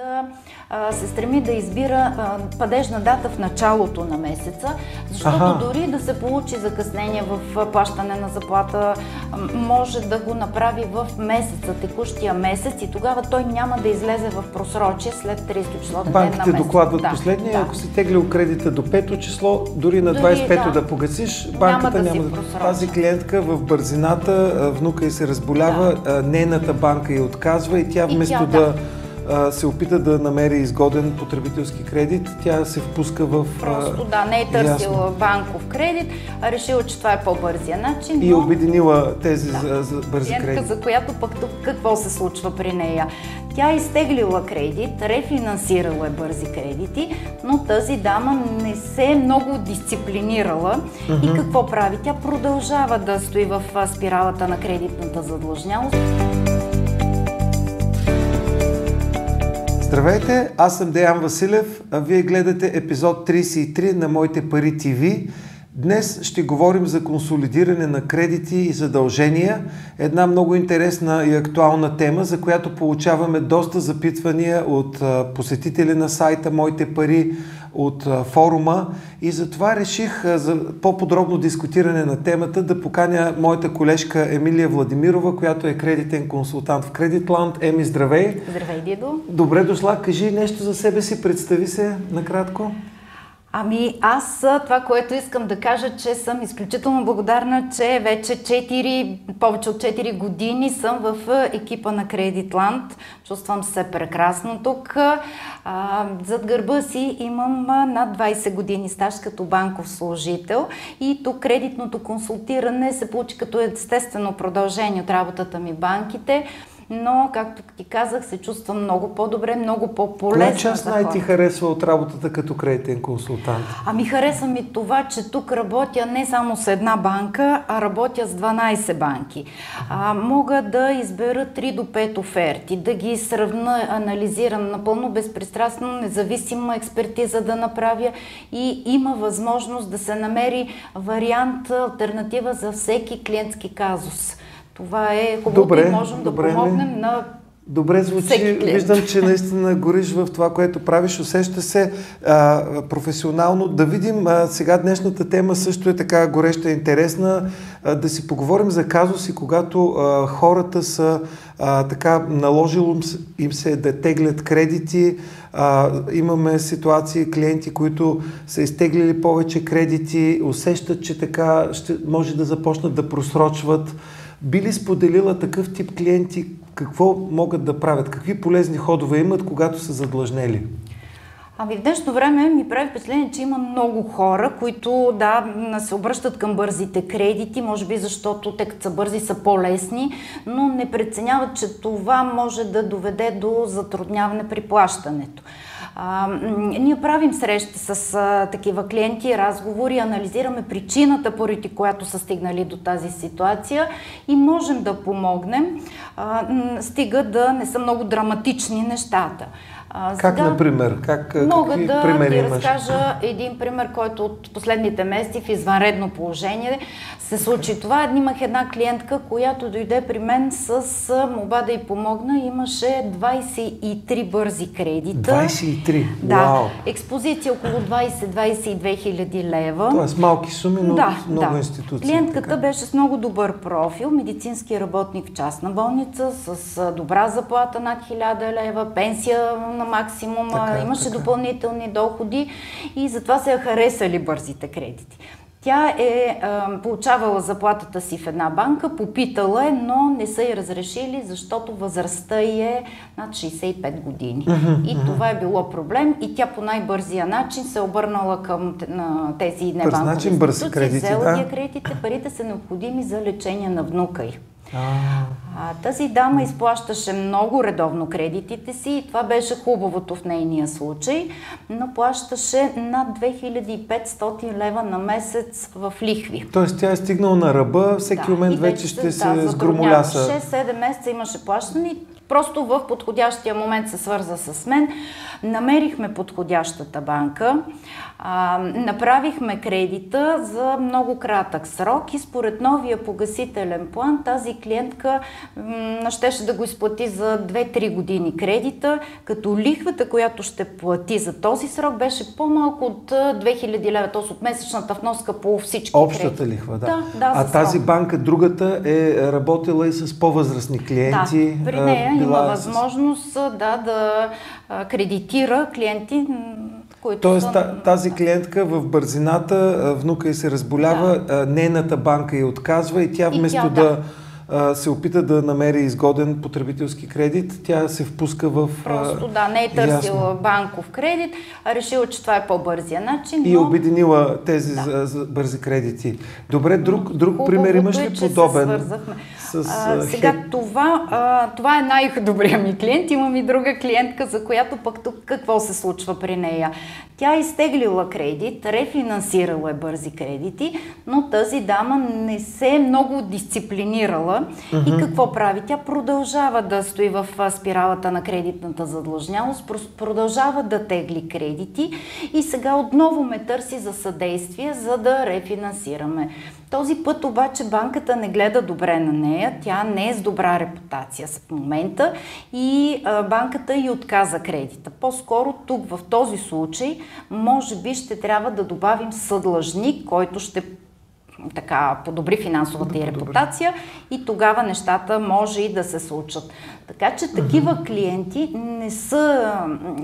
да се стреми да избира падежна дата в началото на месеца, защото ага. дори да се получи закъснение в плащане на заплата, може да го направи в месеца, текущия месец и тогава той няма да излезе в просрочие след 30 число ден Банките докладват да, последния, да. ако си теглил кредита до 5 число, дори на 25-то да. да погасиш, банката няма да, няма да... Тази клиентка в бързината, внука й се разболява, да. нейната банка я отказва и тя вместо и тя, да се опита да намери изгоден потребителски кредит, тя се впуска в... Просто да, не е търсила ясно. банков кредит, а решила, че това е по-бързия начин. Но... И обединила тези да. за, за бързи кредити. За която пък тук какво се случва при нея? Тя е изтеглила кредит, рефинансирала е бързи кредити, но тази дама не се е много дисциплинирала. Mm-hmm. И какво прави? Тя продължава да стои в спиралата на кредитната задлъжнялост. Здравейте, аз съм Деян Василев, а вие гледате епизод 33 на Моите пари ТВ. Днес ще говорим за консолидиране на кредити и задължения. Една много интересна и актуална тема, за която получаваме доста запитвания от посетители на сайта Моите пари, от форума и затова реших за по-подробно дискутиране на темата да поканя моята колежка Емилия Владимирова, която е кредитен консултант в Кредитланд. Еми, здравей! Здравей, Дидо! Добре дошла. Кажи нещо за себе си, представи се накратко. Ами аз това, което искам да кажа, че съм изключително благодарна, че вече 4, повече от 4 години съм в екипа на Кредитланд. Чувствам се прекрасно тук. А, зад гърба си имам над 20 години стаж като банков служител и тук кредитното консултиране се получи като естествено продължение от работата ми в банките но, както ти казах, се чувствам много по-добре, много по-полезна. Коя част най-ти харесва от работата като кредитен консултант? Ами харесва ми това, че тук работя не само с една банка, а работя с 12 банки. А, мога да избера 3 до 5 оферти, да ги сравна, анализирам напълно безпристрастно, независима експертиза да направя и има възможност да се намери вариант, альтернатива за всеки клиентски казус. Това е хубаво и можем добре, да помогнем на Добре звучи. Виждам, че наистина гориш в това, което правиш. Усеща се а, професионално. Да видим, а, сега днешната тема също е така гореща и интересна. А, да си поговорим за казуси, когато а, хората са а, така наложило им се да теглят кредити. А, имаме ситуации, клиенти, които са изтеглили повече кредити, усещат, че така ще, може да започнат да просрочват. Би ли споделила такъв тип клиенти какво могат да правят? Какви полезни ходове имат, когато са задлъжнели? Ами в днешно време ми прави впечатление, че има много хора, които да, се обръщат към бързите кредити, може би защото те като са бързи са по-лесни, но не преценяват, че това може да доведе до затрудняване при плащането. А, ние правим срещи с а, такива клиенти, разговори, анализираме причината, поради която са стигнали до тази ситуация и можем да помогнем, а, стига да не са много драматични нещата. А, как, сега, например? Как, мога да ви разкажа един пример, който от последните месеци в извънредно положение се случи това. Имах една клиентка, която дойде при мен с моба да й помогна. Имаше 23 бързи кредита. 23? Да. Вау. Експозиция около 20-22 хиляди лева. Тоест малки суми, но да, много да. институции. Клиентката така. беше с много добър профил, медицински работник в частна болница, с добра заплата над 1000 лева, пенсия на максимум, така, имаше така. допълнителни доходи и затова се я харесали бързите кредити. Тя е а, получавала заплатата си в една банка, попитала е, но не са й разрешили, защото възрастта й е над 65 години. И това е било проблем и тя по най-бързия начин се е обърнала към на тези небанкови бърз кредити, взела да. кредитите, парите са необходими за лечение на внука й. А, тази дама изплащаше много редовно кредитите си и това беше хубавото в нейния случай, но плащаше над 2500 лева на месец в лихви. Тоест тя е стигнала на ръба, всеки да, момент вече ще да, се сгромоляса. 6-7 месеца имаше плащане просто в подходящия момент се свърза с мен. Намерихме подходящата банка. А, направихме кредита за много кратък срок и според новия погасителен план тази клиентка м- щеше да го изплати за 2-3 години кредита, като лихвата, която ще плати за този срок беше по-малко от 2000 лева, т.е. от месечната вноска по всички Общата кредити. лихва, да. да, да а тази срок. банка, другата, е работила и с по-възрастни клиенти. Да, при нея била има възможност да, да кредитира клиенти, които Тоест са... тази клиентка в бързината, внука й се разболява, да. нейната банка я отказва и тя вместо и тя, да, да се опита да намери изгоден потребителски кредит, тя се впуска в... Просто да, не е търсила ясно. банков кредит, а решила, че това е по-бързия начин. И но... обединила тези да. за, бързи кредити. Добре, друг, друг пример имаш ли е, подобен? С, а, сега това, а, това е най-добрия ми клиент. Имам и друга клиентка, за която пък тук какво се случва при нея. Тя е изтеглила кредит, рефинансирала е бързи кредити, но тази дама не се е много дисциплинирала. Mm-hmm. И какво прави? Тя продължава да стои в спиралата на кредитната задлъжнялост, продължава да тегли кредити и сега отново ме търси за съдействие, за да рефинансираме. Този път обаче банката не гледа добре на нея, тя не е с добра репутация в момента и банката й отказа кредита. По-скоро тук в този случай може би ще трябва да добавим съдлъжник, който ще така подобри финансовата и репутация и тогава нещата може и да се случат. Така че такива клиенти не са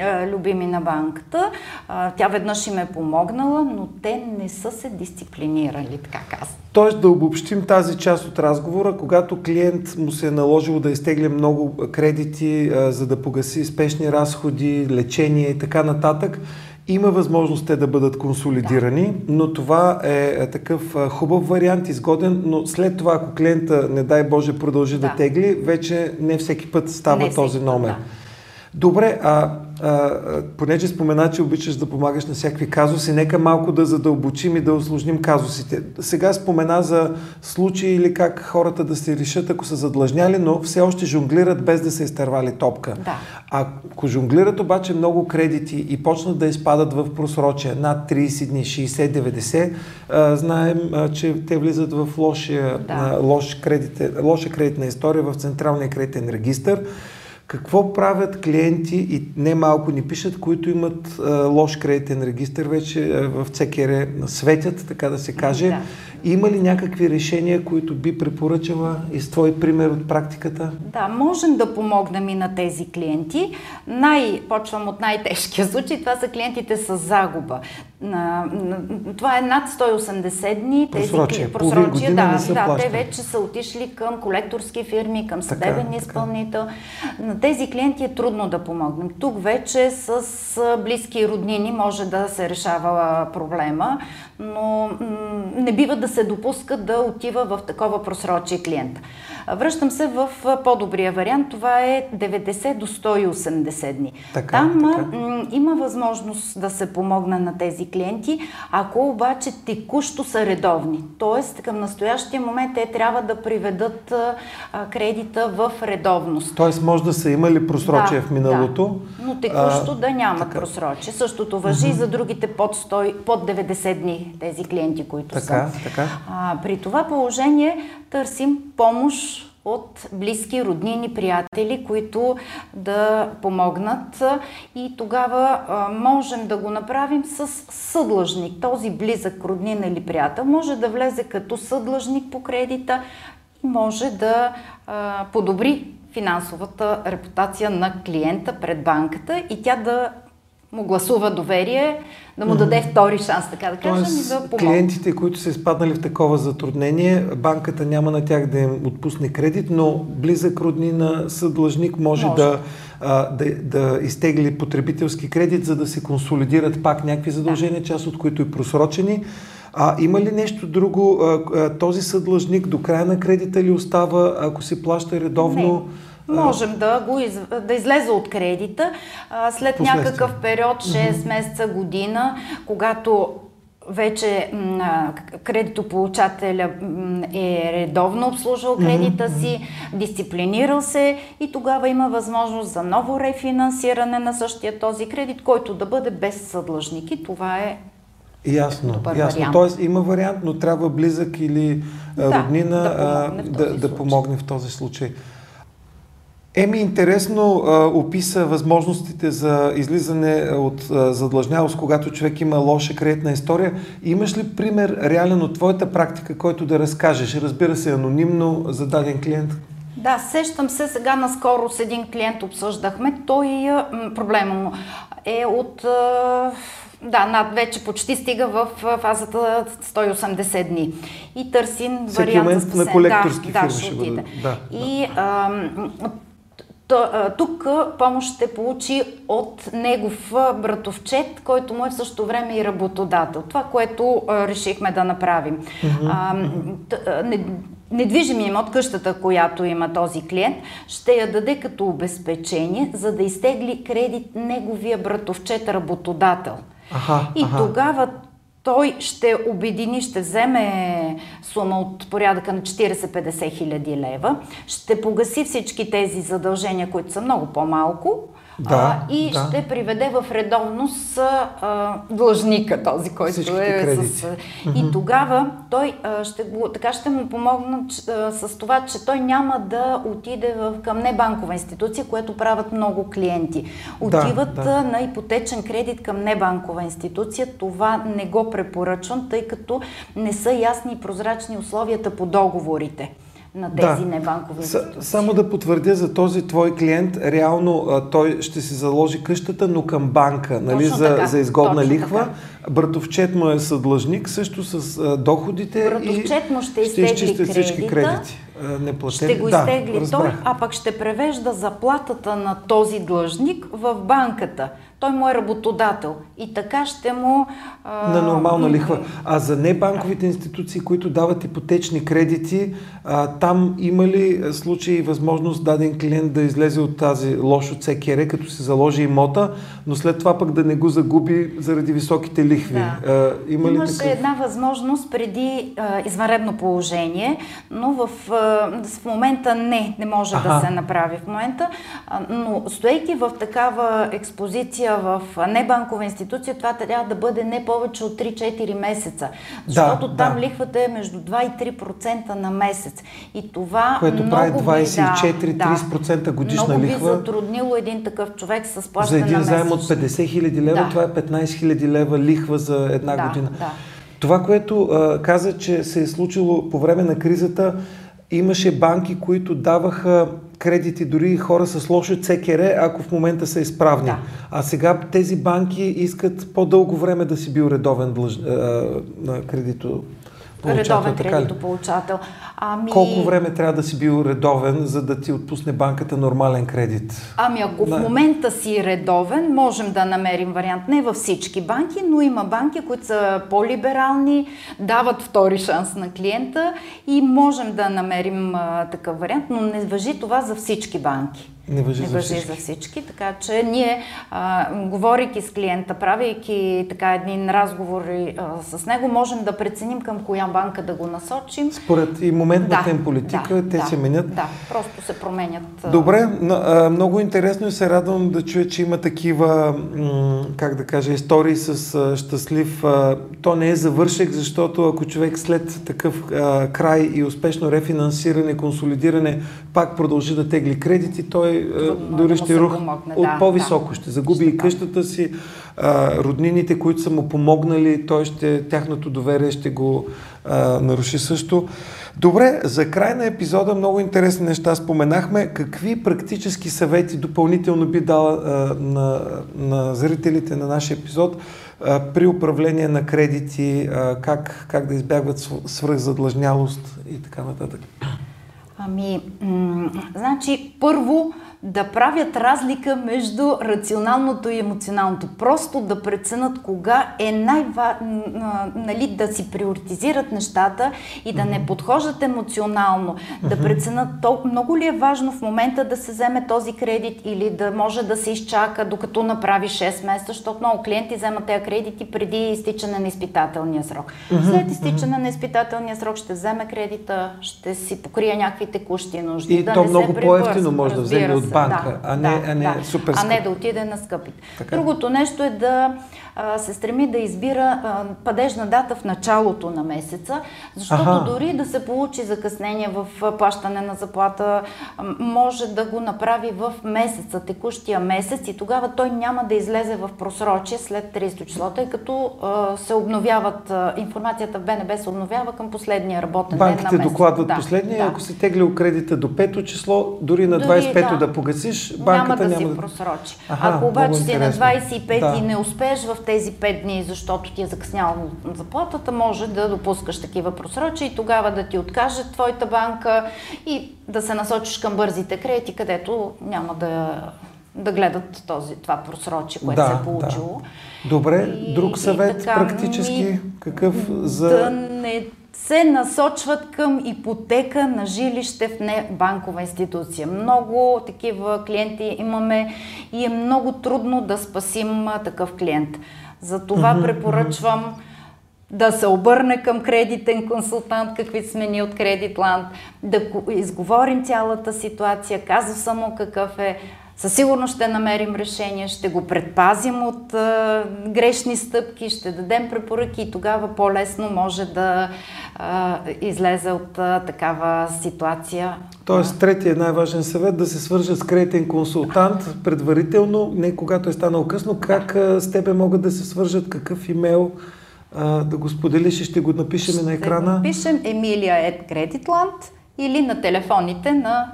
а, любими на банката. А, тя веднъж им е помогнала, но те не са се дисциплинирали, така казвам. Тоест да обобщим тази част от разговора, когато клиент му се е наложило да изтегля много кредити, а, за да погаси спешни разходи, лечение и така нататък, има възможност те да бъдат консолидирани, да. но това е такъв хубав вариант, изгоден, но след това, ако клиента, не дай Боже, продължи да, да тегли, вече не всеки път става не този номер. Път, да. Добре, а, а, понеже спомена, че обичаш да помагаш на всякакви казуси, нека малко да задълбочим и да осложним казусите. Сега спомена за случаи или как хората да се решат, ако са задлъжняли, но все още жонглират без да са изтървали топка. Да. Ако жонглират обаче много кредити и почнат да изпадат в просрочие над 30 дни, 60-90, знаем, а, че те влизат в лошия, да. лош кредите, лоша кредитна история в Централния кредитен регистр. Какво правят клиенти и не малко ни пишат, които имат а, лош кредитен регистр, вече а, в ЦКР светят, така да се каже. Да. Има ли някакви решения, които би препоръчала и с твой пример от практиката? Да, можем да помогнем и на тези клиенти. Най, почвам от най-тежкия случай. Това са клиентите с загуба. Това е над 180 дни. Просрочие. просрочие да, да, те вече са отишли към колекторски фирми, към съдебен така, изпълнител. Така. На тези клиенти е трудно да помогнем. Тук вече с близки роднини може да се решава проблема, но не бива да се допуска да отива в такова просрочие клиента. Връщам се в по-добрия вариант. Това е 90 до 180 дни. Така, Там така. М- има възможност да се помогне на тези клиенти, ако обаче текущо са редовни. Тоест към настоящия момент те трябва да приведат а, кредита в редовност. Тоест може да са имали просрочие да, в миналото. Да, но текущо а, да нямат така. просрочие. Същото въжи и за другите под, 100, под 90 дни, тези клиенти, които така, са. Така. А, при това положение търсим помощ от близки, роднини, приятели, които да помогнат и тогава можем да го направим с съдлъжник. Този близък роднин или приятел може да влезе като съдлъжник по кредита и може да подобри финансовата репутация на клиента пред банката и тя да му гласува доверие, да му даде втори шанс, така да кажем, и да помогне. Клиентите, които са изпаднали в такова затруднение, банката няма на тях да им отпусне кредит, но близък роднина съдлъжник може, може. Да, да, да изтегли потребителски кредит, за да се консолидират пак някакви задължения, да. част от които и просрочени. А има ли нещо друго? Този съдлъжник до края на кредита ли остава, ако се плаща редовно? Не можем да, го из, да излезе от кредита а, след някакъв период, 6 месеца, година, когато вече м, кредитополучателя е редовно обслужвал кредита си, дисциплинирал се и тогава има възможност за ново рефинансиране на същия този кредит, който да бъде без съдлъжник. И това е Ясно, ясно. Вариант. Тоест има вариант, но трябва близък или да, роднина да помогне, да, да помогне в този случай. Еми, интересно а, описа възможностите за излизане от а, задлъжнялост, когато човек има лоша кредитна история. Имаш ли пример реален от твоята практика, който да разкажеш? Разбира се, анонимно за даден клиент. Да, сещам се сега наскоро с един клиент обсъждахме. Той проблема му е от да, над вече почти стига в фазата 180 дни. И търсим вариант за спасение. на колекторски да, фирми да, ще бъде. Да, и да. А, тук помощ ще получи от негов братовчет, който му е в същото време и работодател. Това, което решихме да направим. Mm-hmm. А, не, недвижимия имот, къщата, която има този клиент, ще я даде като обезпечение, за да изтегли кредит неговия братовчет работодател. Аха, и аха. тогава той ще обедини, ще вземе сума от порядъка на 40-50 хиляди лева, ще погаси всички тези задължения, които са много по-малко, да, а, и да. ще приведе в редовност а, длъжника, този, който Всички е кредити. с... Mm-hmm. И тогава той а, ще го, така ще му помогна а, с това, че той няма да отиде в, към небанкова институция, което правят много клиенти. Отиват да, да. на ипотечен кредит към небанкова институция. Това не го препоръчвам, тъй като не са ясни и прозрачни условията по договорите на тези да. небанкови институции. Само да потвърдя за този твой клиент, реално а, той ще си заложи къщата, но към банка, нали, за, така, за изгодна лихва. Така. Братовчет му е съдлъжник, също с а, доходите Братовчет и му ще, ще изтегли всички кредити. Неплатени. Ще го изтегли да, той, а пък ще превежда заплатата на този длъжник в банката той му е работодател и така ще му... А... На нормална лихва. А за небанковите институции, които дават ипотечни кредити, а, там има ли случай и възможност даден клиент да излезе от тази лошо ЦКР, като се заложи имота, но след това пък да не го загуби заради високите лихви? Да. А, има Имаше ли такъв? една възможност преди а, извънредно положение, но в, а, в момента не, не може Аха. да се направи в момента. Но стоейки в такава експозиция в небанкова институция, това трябва да бъде не повече от 3-4 месеца. Защото да, там да. лихвата е между 2 и 3% на месец. И това Което много прави 24-30% да, годишна много лихва. Много би затруднило един такъв човек с плащане За един заем от 50 хиляди лева, да. това е 15 хиляди лева лихва за една да, година. Да. Това, което а, каза, че се е случило по време на кризата, имаше банки, които даваха кредити дори и хора с лошо ЦКР, ако в момента са изправни. Да. А сега тези банки искат по-дълго време да си бил редовен длъж... на кредито редовен кредитополучател. Ами... Колко време трябва да си бил редовен, за да ти отпусне банката нормален кредит? Ами ако да. в момента си редовен, можем да намерим вариант. Не във всички банки, но има банки, които са по-либерални, дават втори шанс на клиента и можем да намерим а, такъв вариант, но не въжи това за всички банки. Не въжи, не въжи за, всички. за всички. Така че ние, а, говорейки с клиента, правейки така един разговор а, с него, можем да преценим към коя банка да го насочим. Според и моментната да, им политика, да, те да, се менят. Да, просто се променят. Добре, много интересно и се радвам да чуя, че има такива, как да кажа, истории с щастлив. То не е завършек, защото ако човек след такъв край и успешно рефинансиране, консолидиране, пак продължи да тегли кредити, той Трудно, дори ще рух от да, по-високо. Да. Ще загуби ще и къщата си, а, роднините, които са му помогнали, той ще, тяхното доверие ще го а, наруши също. Добре, за край на епизода много интересни неща споменахме. Какви практически съвети допълнително би дала а, на, на зрителите на нашия епизод при управление на кредити, как, как да избягват свръхзадлъжнялост и така нататък? Ами, м- значи, първо, да правят разлика между рационалното и емоционалното. Просто да преценят кога е най-важно, нали, да си приоритизират нещата и да не подхождат емоционално. Да преценят много ли е важно в момента да се вземе този кредит или да може да се изчака докато направи 6 месеца, защото много клиенти вземат тези кредити преди изтичане на изпитателния срок. След изтичане на изпитателния срок ще вземе кредита, ще си покрие някакви текущи нужди. И да то не много по-ефтино може да вземе от банка, да, а не, да, а не да. супер скъп. А не да отиде на скъпите. Така. Другото нещо е да се стреми да избира падежна дата в началото на месеца, защото ага. дори да се получи закъснение в плащане на заплата, може да го направи в месеца, текущия месец и тогава той няма да излезе в просрочие след 30 число, тъй като се обновяват, информацията в БНБ се обновява към последния работен Банките ден на месец. докладват да, последния, да. ако си теглил кредита до 5 число, дори на 25-то да. да погасиш, банката няма да няма си просрочи. Аха, ако обаче си на 25 да. и не успееш в тези 5 дни, защото ти е закъснял заплатата, може да допускаш такива просрочи и тогава да ти откаже твоята банка и да се насочиш към бързите кредити, където няма да да гледат този, това просрочие, което да, се е получило. Да. Добре, и, друг съвет и така, практически ми, какъв за... Да не се насочват към ипотека на жилище в не банкова институция. Много такива клиенти имаме и е много трудно да спасим такъв клиент. Затова препоръчвам да се обърне към кредитен консултант, какви сме ние от Кредитланд, да изговорим цялата ситуация, казва само какъв е, със сигурност ще намерим решение, ще го предпазим от а, грешни стъпки, ще дадем препоръки и тогава по-лесно може да а, излезе от а, такава ситуация. Тоест, третия най-важен съвет да се свържа с кредитен консултант предварително, не когато е станало късно, как а, с тебе могат да се свържат, какъв имейл а, да го споделиш и ще го напишем ще на екрана. Ще напишем Емилия Ед Кредитланд или на телефоните на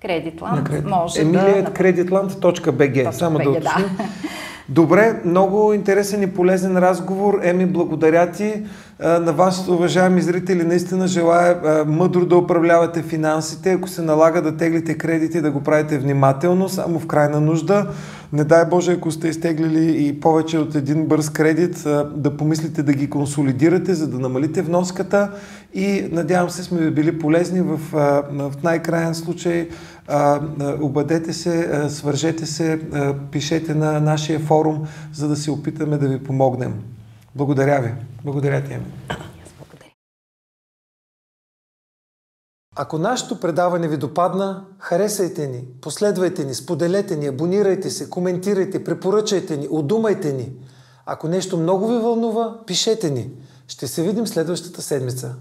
Кредитланд. Кредит. Може Емилия да... Кредитланд.bg. Само да. Да. Добре, много интересен и полезен разговор. Еми, благодаря ти. На вас, уважаеми зрители, наистина желая мъдро да управлявате финансите. Ако се налага да теглите кредити, да го правите внимателно, само в крайна нужда. Не дай Боже, ако сте изтеглили и повече от един бърз кредит, да помислите да ги консолидирате, за да намалите вноската и надявам се сме ви били полезни в, в най-крайен случай. Обадете се, свържете се, пишете на нашия форум, за да се опитаме да ви помогнем. Благодаря ви. Благодаря ти. Ако нашето предаване ви допадна, харесайте ни, последвайте ни, споделете ни, абонирайте се, коментирайте, препоръчайте ни, удумайте ни. Ако нещо много ви вълнува, пишете ни. Ще се видим следващата седмица.